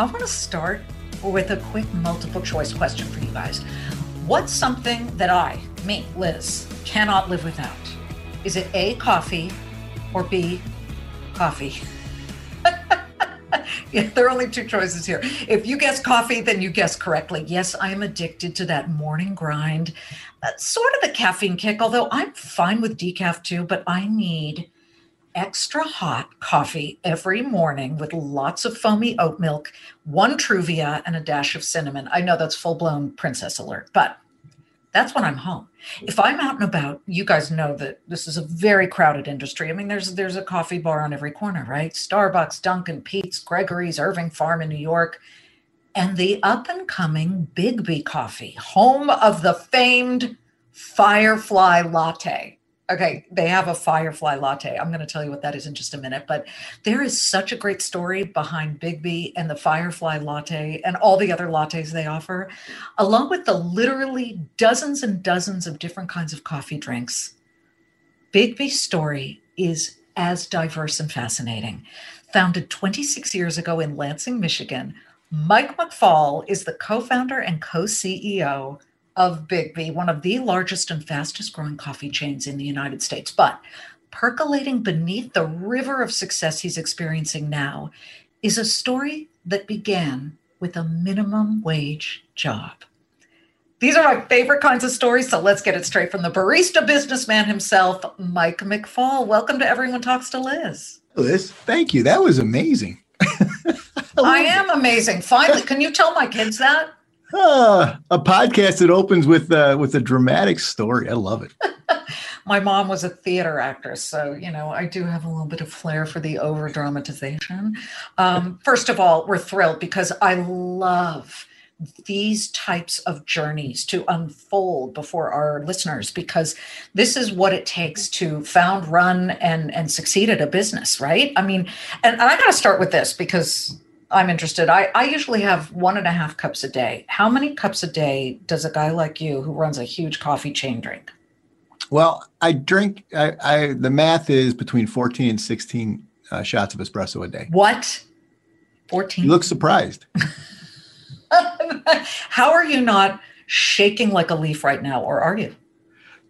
I want to start with a quick multiple choice question for you guys. What's something that I, me, Liz, cannot live without? Is it A, coffee, or B, coffee? yeah, there are only two choices here. If you guess coffee, then you guess correctly. Yes, I am addicted to that morning grind. That's sort of the caffeine kick, although I'm fine with decaf too, but I need extra hot coffee every morning with lots of foamy oat milk, one Truvia, and a dash of cinnamon. I know that's full blown princess alert, but that's when I'm home. If I'm out and about, you guys know that this is a very crowded industry. I mean, there's there's a coffee bar on every corner, right? Starbucks, Dunkin', Peet's, Gregory's, Irving Farm in New York, and the up and coming Biggby Coffee, home of the famed Firefly Latte. Okay, they have a Firefly latte. I'm going to tell you what that is in just a minute, but there is such a great story behind Biggby and the Firefly latte and all the other lattes they offer, along with the literally dozens and dozens of different kinds of coffee drinks. Biggby's story is as diverse and fascinating. Founded 26 years ago in Lansing, Michigan, Mike McFall is the co founder and co CEO of Biggby, one of the largest and fastest growing coffee chains in the United States. But percolating beneath the river of success he's experiencing now is a story that began with a minimum wage job. These are my favorite kinds of stories, so let's get it straight from the barista businessman himself, Mike McFall. Welcome to Everyone Talks to Liz. Liz, thank you. That was amazing. I am amazing. Finally, can you tell my kids that? Uh, a podcast that opens with uh, with a dramatic story. I love it. My mom was a theater actress, so you know I do have a little bit of flair for the over dramatization. Um, first of all, we're thrilled because I love these types of journeys to unfold before our listeners because this is what it takes to found run and and succeed at a business right i mean and i got to start with this because I'm interested. I, I usually have one and a half cups a day. How many cups a day does a guy like you who runs a huge coffee chain drink? Well, I drink, I, I the math is between 14 and 16 uh, shots of espresso a day. What? 14? You look surprised. How are you not shaking like a leaf right now, or are you?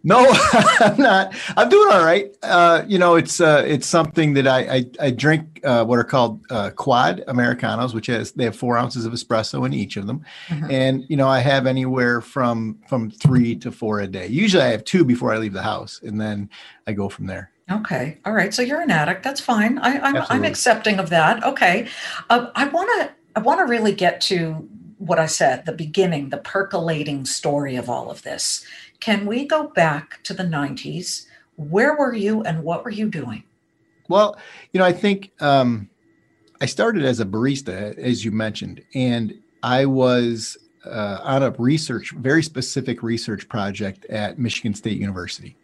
No, I'm not. I'm doing all right. Uh, you know, it's uh, it's something that I I, I drink uh, what are called uh, quad americanos, which has they have four ounces of espresso in each of them, mm-hmm. and you know I have anywhere from from three to four a day. Usually I have two before I leave the house, and then I go from there. Okay, all right. So you're an addict. That's fine. I, I'm I'm accepting of that. Okay, uh, I want to I want to really get to what I said, the beginning, the percolating story of all of this. Can we go back to the 90s? Where were you and what were you doing? Well, you know, I think um, I started as a barista, as you mentioned, and I was uh, on a research, very specific research project at Michigan State University.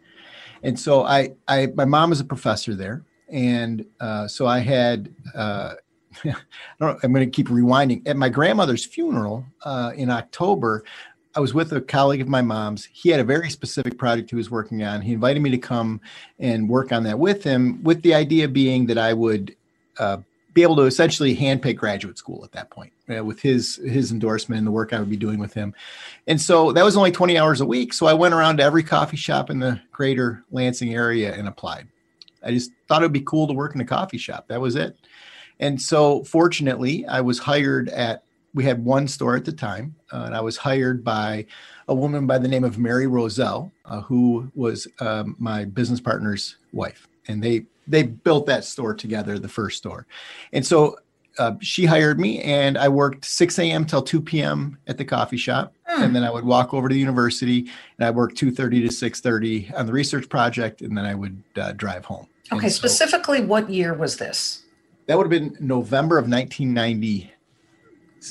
And so I, I my mom is a professor there. And uh, so I had, uh, I don't I am going to keep rewinding. At my grandmother's funeral uh, in October, I was with a colleague of my mom's. He had a very specific project he was working on. He invited me to come and work on that with him, with the idea being that I would uh, be able to essentially handpick graduate school at that point uh, with his his endorsement and the work I would be doing with him. And so that was only 20 hours a week. So I went around to every coffee shop in the greater Lansing area and applied. I just thought it would be cool to work in a coffee shop. That was it. And so fortunately, I was hired at we had one store at the time, uh, and I was hired by a woman by the name of Mary Roselle, uh, who was um, my business partner's wife, and they they built that store together, the first store, and so uh, she hired me, and I worked 6 a.m. till 2 p.m. at the coffee shop, mm. and then I would walk over to the university, and I worked 2:30 to 6:30 on the research project, and then I would uh, drive home. Okay, so specifically, what year was this? That would have been November of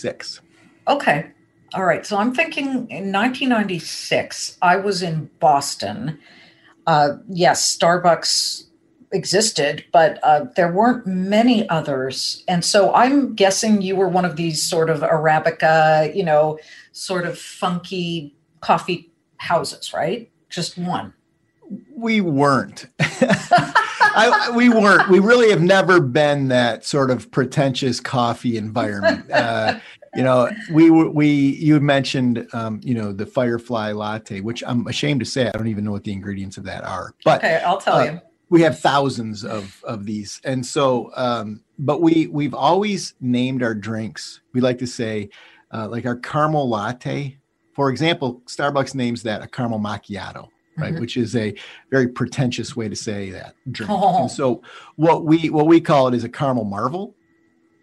1996. Okay. All right. So I'm thinking in 1996, I was in Boston. Uh, yes, Starbucks existed, but uh, there weren't many others. And so I'm guessing you were one of these sort of Arabica, you know, sort of funky coffee houses, right? Just one. We weren't. I, we weren't. We really have never been that sort of pretentious coffee environment. Uh, you know, we we you mentioned um, you know the Firefly latte, which I'm ashamed to say I don't even know what the ingredients of that are. But okay, I'll tell uh, you. We have thousands of of these, and so um, but we we've always named our drinks. We like to say uh, like our caramel latte, for example. Starbucks names that a caramel macchiato right? Mm-hmm. which is a very pretentious way to say that drink. Oh. and so what we what we call it is a caramel marvel.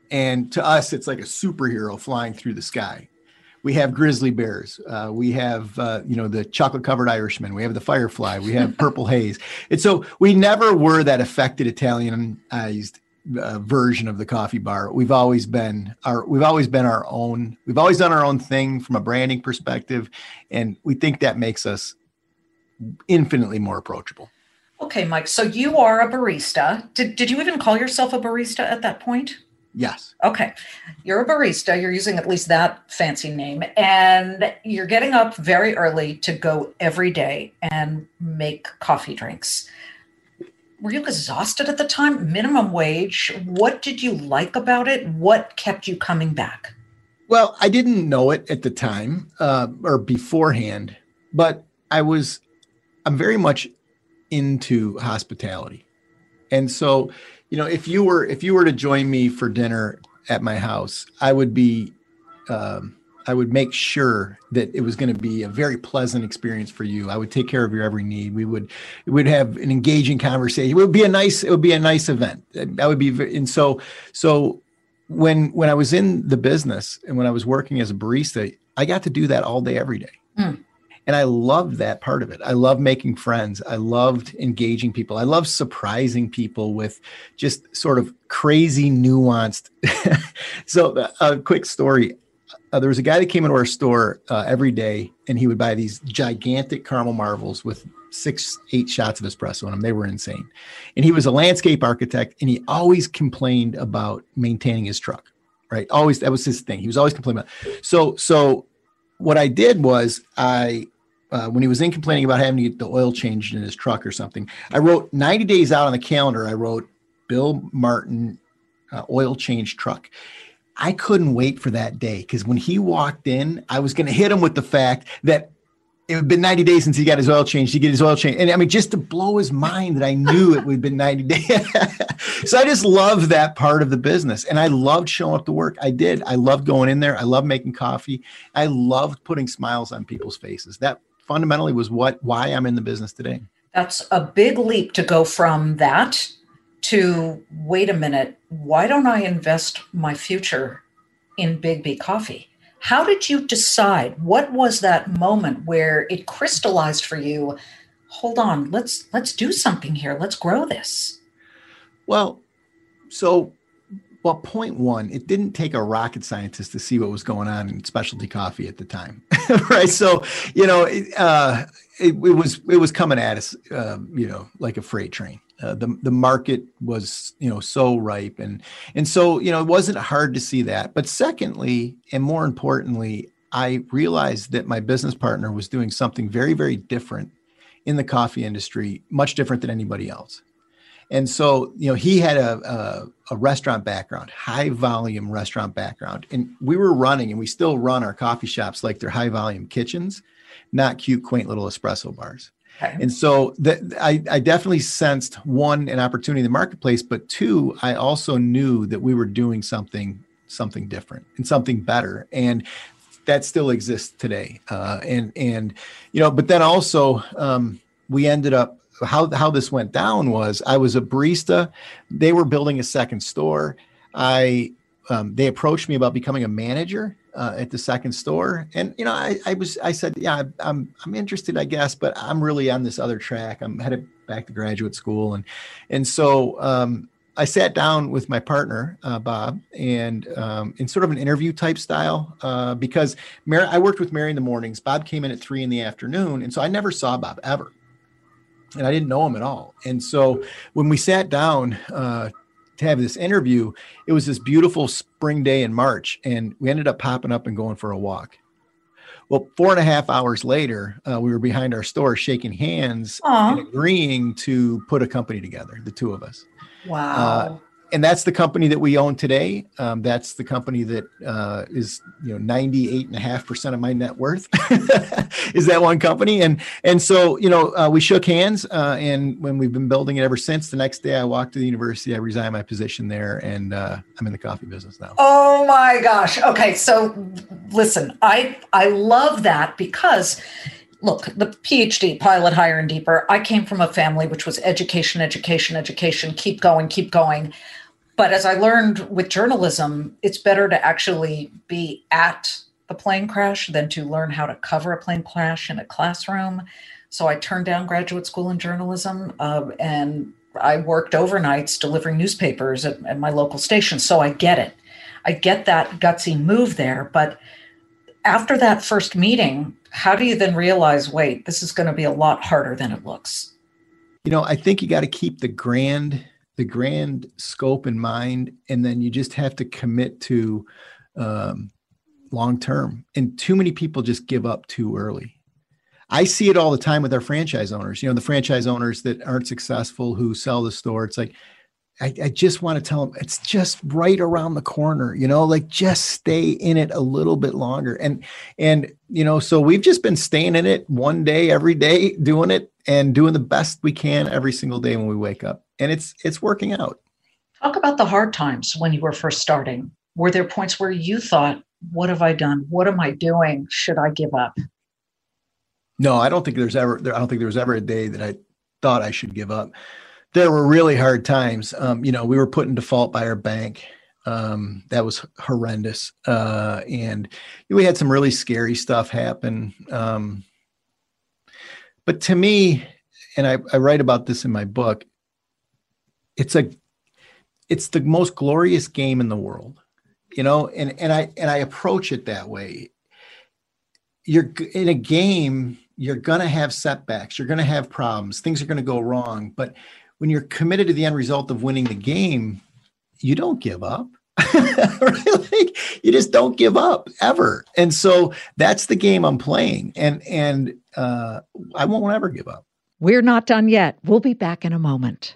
And to us it's like a superhero flying through the sky. We have grizzly bears. Uh, we have uh, you know the chocolate covered irishman. We have the firefly. We have purple haze. And so we never were that affected italianized uh, version of the coffee bar. We've always been our we've always been our own. We've always done our own thing from a branding perspective. And we think that makes us infinitely more approachable. Okay, Mike. So you are a barista. Did, did you even call yourself a barista at that point? Yes. Okay. You're a barista. You're using at least that fancy name. And you're getting up very early to go every day and make coffee drinks. Were you exhausted at the time? Minimum wage. What did you like about it? What kept you coming back? Well, I didn't know it at the time uh, or beforehand, but I was I'm very much into hospitality. And so, you know, if you were if you were to join me for dinner at my house, I would be um, I would make sure that it was going to be a very pleasant experience for you. I would take care of your every need. We would we would have an engaging conversation. It would be a nice it would be a nice event. That would be and so so when when I was in the business and when I was working as a barista, I got to do that all day every day. Mm. And I loved that part of it. I love making friends. I loved engaging people. I love surprising people with just sort of crazy, nuanced. so, uh, a quick story. Uh, there was a guy that came into our store uh, every day and he would buy these gigantic caramel marvels with six, eight shots of espresso in them. They were insane. And he was a landscape architect and he always complained about maintaining his truck, right? Always, that was his thing. He was always complaining about. So, so what I did was I uh, when he was in complaining about having to get the oil changed in his truck or something, I wrote 90 days out on the calendar. I wrote Bill Martin uh, oil change truck. I couldn't wait for that day because when he walked in, I was going to hit him with the fact that it had been 90 days since he got his oil changed. He get his oil changed. And I mean, just to blow his mind that I knew it would been 90 days. so I just love that part of the business. And I loved showing up to work. I did. I loved going in there. I loved making coffee. I loved putting smiles on people's faces. That fundamentally was what why I'm in the business today. That's a big leap to go from that to wait a minute, why don't I invest my future in Biggby Coffee? How did you decide? What was that moment where it crystallized for you? Hold on, let's let's do something here. Let's grow this. Well, so well, point one, it didn't take a rocket scientist to see what was going on in specialty coffee at the time, right? So, you know, uh, it, it, was it was coming at us, uh, you know, like a freight train. Uh, the the market was you know so ripe. And and so you know it wasn't hard to see that. But secondly and more importantly i realized that my business partner was doing something very very different in the coffee industry much different than anybody else. And so you know he had a, a, a restaurant background high volume restaurant background. And we were running and we still run our coffee shops like they're high volume kitchens not cute quaint little espresso bars Okay. And so that I, I definitely sensed one an opportunity in the marketplace, but two, I also knew that we were doing something something different and something better, and that still exists today. Uh, and and you know, but then also um, we ended up how how this went down was I was a barista. They were building a second store. I um, they approached me about becoming a manager uh, at the second store, and you know, I, I was I said, yeah, I'm I'm interested, I guess, but I'm really on this other track. I'm headed back to graduate school, and and so um, I sat down with my partner uh, Bob, and um, in sort of an interview type style, uh, because Mary, I worked with Mary in the mornings. Bob came in at three in the afternoon, and so I never saw Bob ever, and I didn't know him at all. And so when we sat down uh, to have this interview, it was this beautiful spring day in March, and we ended up popping up and going for a walk. Well, four and a half hours later, uh, we were behind our store shaking hands Aw. and agreeing to put a company together, the two of us. Wow. Uh, and that's the company that we own today. Um, that's the company that uh, is, you know, 98 and a half percent of my net worth is that one company. And, and so, you know, uh, we shook hands uh, and when we've been building it ever since the next day I walked to the university, I resigned my position there and uh, I'm in the coffee business now. Oh my gosh. Okay, so listen, I I love that because look, the PhD, pilot higher and deeper. I came from a family which was education, education, education, keep going, keep going. But as I learned with journalism, it's better to actually be at the plane crash than to learn how to cover a plane crash in a classroom. So I turned down graduate school in journalism uh, and I worked overnights delivering newspapers at, at my local station. So I get it. I get that gutsy move there. But after that first meeting, how do you then realize, wait, this is going to be a lot harder than it looks? You know, I think you got to keep the grand the grand scope in mind, and then you just have to commit to um, long term. And too many people just give up too early. I see it all the time with our franchise owners. You know, the franchise owners that aren't successful who sell the store. It's like I, I just want to tell them it's just right around the corner. You know, like just stay in it a little bit longer. And and you know, so we've just been staying in it one day every day, doing it and doing the best we can every single day when we wake up. And it's it's working out. Talk about the hard times when you were first starting. Were there points where you thought, what have I done? What am I doing? Should I give up? No, I don't think there's ever there, I don't think there was ever a day that I thought I should give up. There were really hard times. Um, you know, we were put in default by our bank. Um, that was horrendous. Uh, and we had some really scary stuff happen. Um, but to me, and I, I write about this in my book, it's a it's the most glorious game in the world. You know, and and I and I approach it that way. You're in a game, you're going to have setbacks, you're going to have problems, things are going to go wrong, but when you're committed to the end result of winning the game, you don't give up. Like, you just don't give up ever. And so that's the game I'm playing. And and uh, I won't ever give up. We're not done yet. We'll be back in a moment.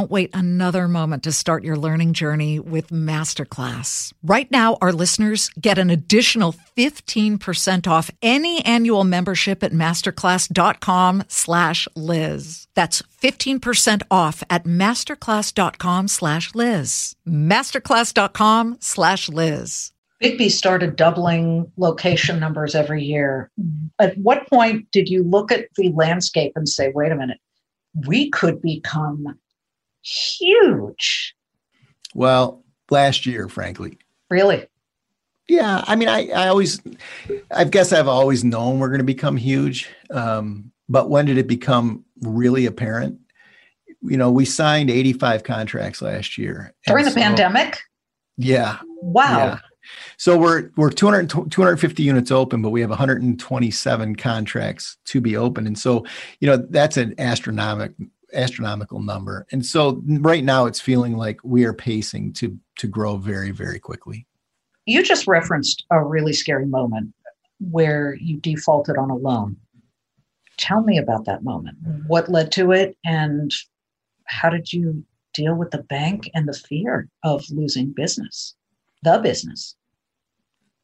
wait another moment to start your learning journey with Masterclass. Right now, our listeners get an additional 15% off any annual membership at masterclass.com slash Liz. That's 15% off at masterclass.com slash Liz. Masterclass.com slash Liz. Biggby started doubling location numbers every year. Mm-hmm. At what point did you look at the landscape and say, wait a minute, we could become huge? Well, last year, frankly. Really? Yeah, I mean, I, I always, I guess I've always known we're going to become huge. Um, but when did it become really apparent? You know, we signed 85 contracts last year. During the so- pandemic? Yeah. Wow. Yeah. So we're we're 200, 250 units open, but we have 127 contracts to be open, and so you know that's an astronomical astronomical number. And so right now it's feeling like we are pacing to to grow very very quickly. You just referenced a really scary moment where you defaulted on a loan. Tell me about that moment. What led to it and how did you deal with the bank and the fear of losing business? The business.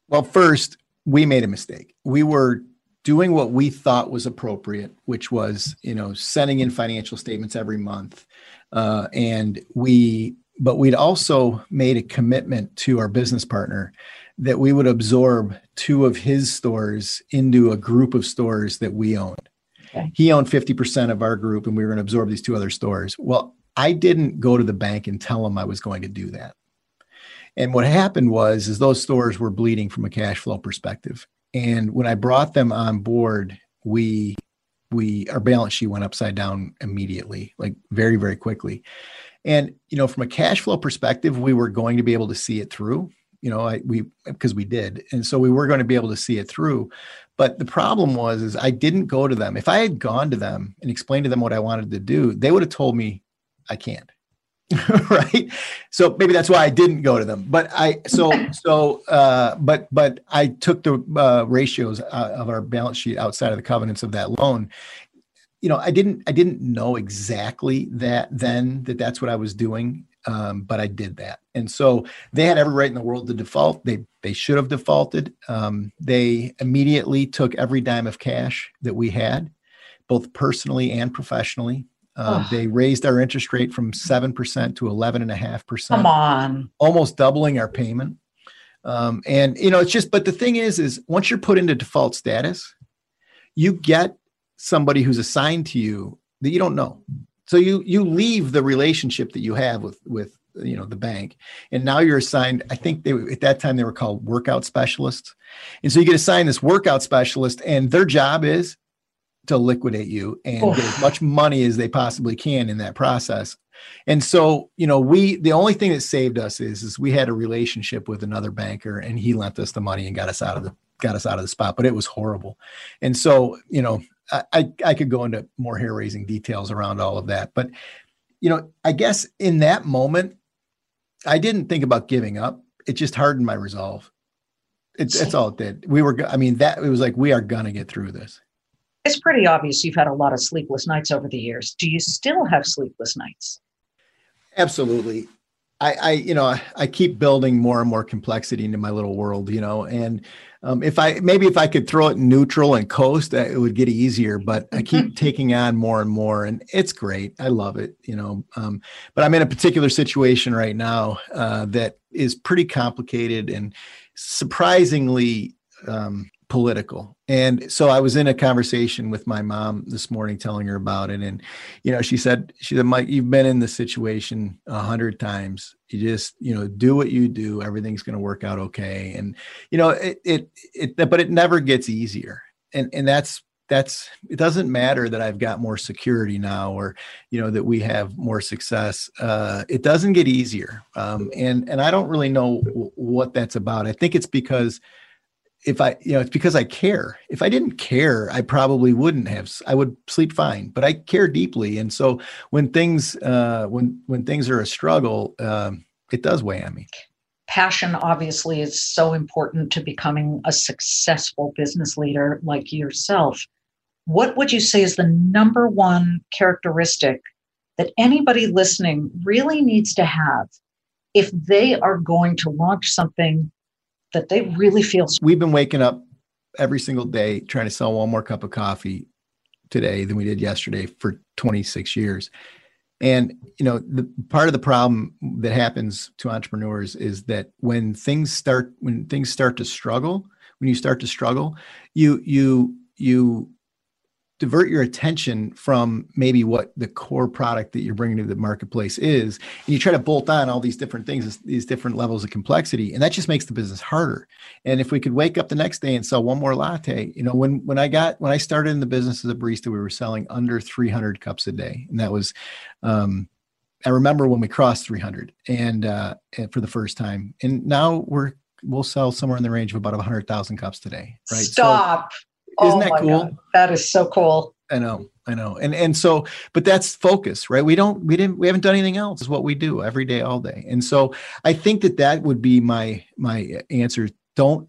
Well, first, we made a mistake. We were doing what we thought was appropriate, which was, you know, sending in financial statements every month. Uh, and we, but we'd also made a commitment to our business partner that we would absorb two of his stores into a group of stores that we owned. Okay. He owned 50% of our group and we were going to absorb these two other stores. Well, I didn't go to the bank and tell him I was going to do that. And what happened was is those stores were bleeding from a cash flow perspective. And when I brought them on board, we we our balance sheet went upside down immediately, like very very quickly. And you know, from a cash flow perspective, we were going to be able to see it through. You know, I we because we did, and so we were going to be able to see it through. But the problem was, is I didn't go to them. If I had gone to them and explained to them what I wanted to do, they would have told me I can't. right? So maybe that's why i didn't go to them. But i so so uh but but i took the uh, ratios uh, of our balance sheet outside of the covenants of that loan. You know i didn't i didn't know exactly that then that that's what i was doing um, but i did that. And so they had every right in the world to default. They they should have defaulted. Um, they immediately took every dime of cash that we had both personally and professionally um, they raised our interest rate from 7% to 11.5%. Come on. Almost doubling our payment. Um, and, you know, it's just, but the thing is, is once you're put into default status, you get somebody who's assigned to you that you don't know. So you you leave the relationship that you have with with you know the bank, and now you're assigned. I think they at that time they were called workout specialists, and so you get assigned this workout specialist, and their job is to liquidate you and get as much money as they possibly can in that process. And so, you know, we the only thing that saved us is is we had a relationship with another banker and he lent us the money and got us out of the got us out of the spot, but it was horrible. And so, you know, I I could go into more hair raising details around all of that, but you know, I guess in that moment, I didn't think about giving up. It just hardened my resolve. It's that's all it did. We were, I mean, that it was like we are gonna get through this it's pretty obvious you've had a lot of sleepless nights over the years. Do you still have sleepless nights? Absolutely. I, I you know, I, I keep building more and more complexity into my little world, you know, and um, if I maybe if I could throw it neutral and coast, uh, it would get easier. But I keep taking on more and more, and it's great. I love it, you know. Um, but I'm in a particular situation right now uh, that is pretty complicated and surprisingly um, political. And so I was in a conversation with my mom this morning, telling her about it. And, you know, she said, she said, Mike, you've been in this situation a hundred times. You just, you know, do what you do. Everything's going to work out okay. And, you know, it, it, it, but it never gets easier. And, and that's, that's, it doesn't matter that I've got more security now or, you know, that we have more success. Uh, it doesn't get easier. Um, and, and I don't really know what that's about. I think it's because, if I, you know, it's because I care. If I didn't care, I probably wouldn't have. I would sleep fine, but I care deeply, and so when things, uh, when when things are a struggle, um, it does weigh on me. Passion, obviously, is so important to becoming a successful business leader like yourself. What would you say is the number one characteristic that anybody listening really needs to have if they are going to launch something that they really feel. We've been waking up every single day trying to sell one more cup of coffee today than we did yesterday for 26 years. And you know, the part of the problem that happens to entrepreneurs is that when things start when things start to struggle, when you start to struggle, you you you divert your attention from maybe what the core product that you're bringing to the marketplace is and you try to bolt on all these different things these different levels of complexity and that just makes the business harder and if we could wake up the next day and sell one more latte you know when when i got when i started in the business as a barista we were selling under 300 cups a day and that was um I remember when we crossed 300 and, uh, for the first time, and now we're we'll sell somewhere in the range of about 100,000 cups today. Right? Stop. So, Oh isn't oh that cool? God. That is so cool. I know, I know. And and so, but that's focus, right? We don't, we didn't, we haven't done anything else. Is what we do every day, all day. And so, I think that that would be my my answer. Don't.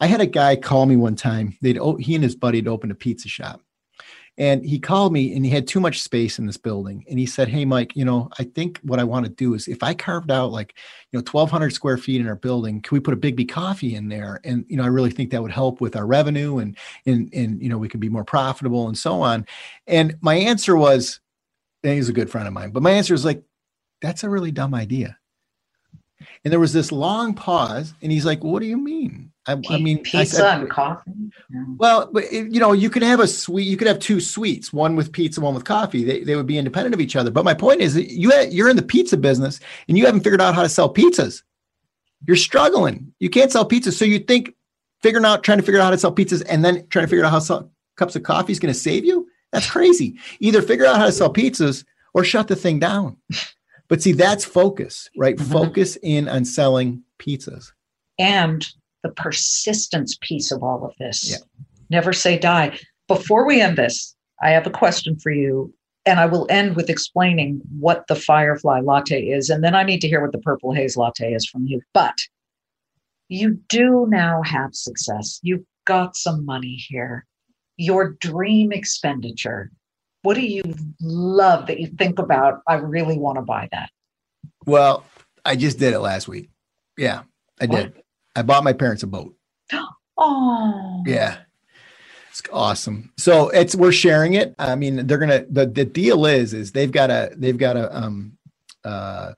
I had a guy call me one time. They'd he and his buddy had opened a pizza shop, and he called me and he had too much space in this building. And he said, Hey, Mike, you know, I think what I want to do is if I carved out like, you know, 1200 square feet in our building, can we put a Big coffee in there? And, you know, I really think that would help with our revenue and, and, and, you know, we could be more profitable and so on. And my answer was, and he's a good friend of mine, but my answer was like, that's a really dumb idea. And there was this long pause, and he's like, "What do you mean?" I, I mean, pizza I, and coffee. Well, but you know, you could have a sweet. You could have two sweets, one with pizza, one with coffee. They, they would be independent of each other. But my point is, that you you're in the pizza business, and you haven't figured out how to sell pizzas. You're struggling. You can't sell pizzas, so you think figuring out, trying to figure out how to sell pizzas, and then trying to figure out how to sell cups of coffee is going to save you. That's crazy. Either figure out how to sell pizzas or shut the thing down. But see, that's focus, right? Mm-hmm. Focus in on selling pizzas. And the persistence piece of all of this. Yeah. Never say die. Before we end this, I have a question for you. And I will end with explaining what the Firefly latte is. And then I need to hear what the Purple Haze latte is from you. But you do now have success. You've got some money here. Your dream expenditure what do you love that you think about? I really want to buy that. Well, I just did it last week. Yeah, I did. What? I bought my parents a boat. Oh, yeah. It's awesome. So it's we're sharing it. I mean, they're gonna the the deal is is they've got to they've got to um uh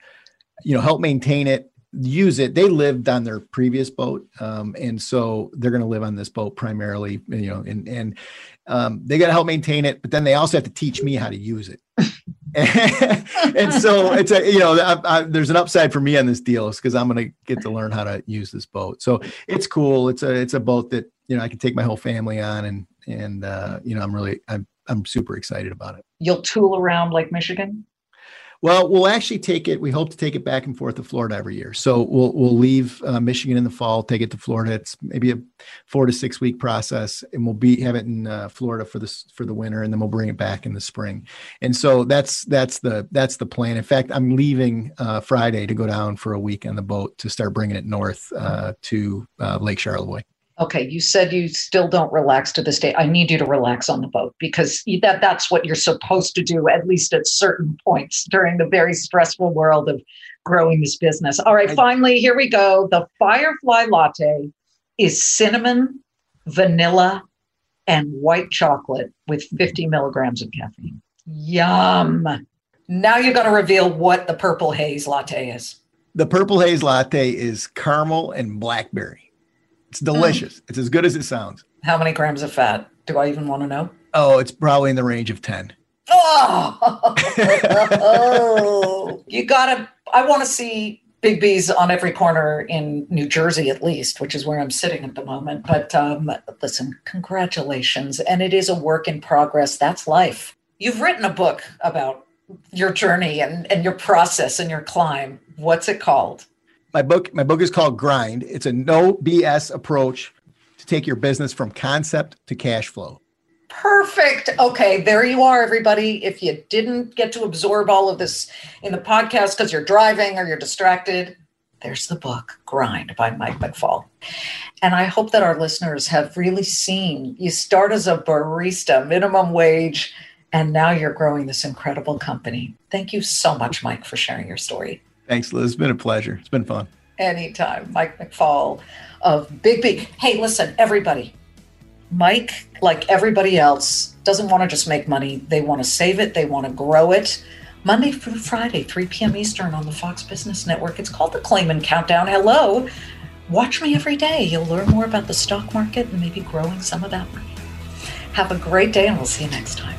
you know help maintain it use it. They lived on their previous boat, um, and so they're going to live on this boat primarily. You know, and and um, they got to help maintain it, but then they also have to teach me how to use it. and so it's a you know I, I, there's an upside for me on this deal is because I'm going to get to learn how to use this boat. So it's cool. It's a it's a boat that you know I can take my whole family on, and and uh, you know I'm really I'm I'm super excited about it. You'll tool around Lake Michigan. Well, we'll actually take it. We hope to take it back and forth to Florida every year. So we'll we'll leave uh, Michigan in the fall, take it to Florida. It's maybe a four to six week process, and we'll be have it in uh, Florida for this for the winter, and then we'll bring it back in the spring. And so that's that's the that's the plan. In fact, I'm leaving uh, Friday to go down for a week on the boat to start bringing it north uh, to uh, Lake Charlevoix okay you said you still don't relax to this day. I need you to relax on the boat because that that's what you're supposed to do at least at certain points during the very stressful world of growing this business. All right finally here we go. The firefly latte is cinnamon vanilla and white chocolate with 50 milligrams of caffeine. Yum. Now you're going to reveal what the purple haze latte is. The purple haze latte is caramel and blackberry it's delicious. Mm. It's as good as it sounds. How many grams of fat? Do I even want to know? Oh, it's probably in the range of 10. Oh, you gotta, I want to see Biggby's on every corner in New Jersey, at least, which is where I'm sitting at the moment. But um, listen, congratulations. And it is a work in progress. That's life. You've written a book about your journey and, and your process and your climb. What's it called? My book my book is called grind. It's a no bs approach to take your business from concept to cash flow. Perfect. Okay there you are everybody. If you didn't get to absorb all of this in the podcast because you're driving or you're distracted there's the book grind by mike mcfall. And i hope that our listeners have really seen you start as a barista minimum wage and now you're growing this incredible company. Thank you so much mike for sharing your story Thanks, Liz. It's been a pleasure. It's been fun. Anytime. Mike McFall of Biggby. Hey, listen, everybody. Mike, like everybody else, doesn't want to just make money. They want to save it, they want to grow it. Monday through Friday, 3 p.m. Eastern on the Fox Business Network. It's called the Claman Countdown. Hello. Watch me every day. You'll learn more about the stock market and maybe growing some of that money. Have a great day, and we'll see you next time.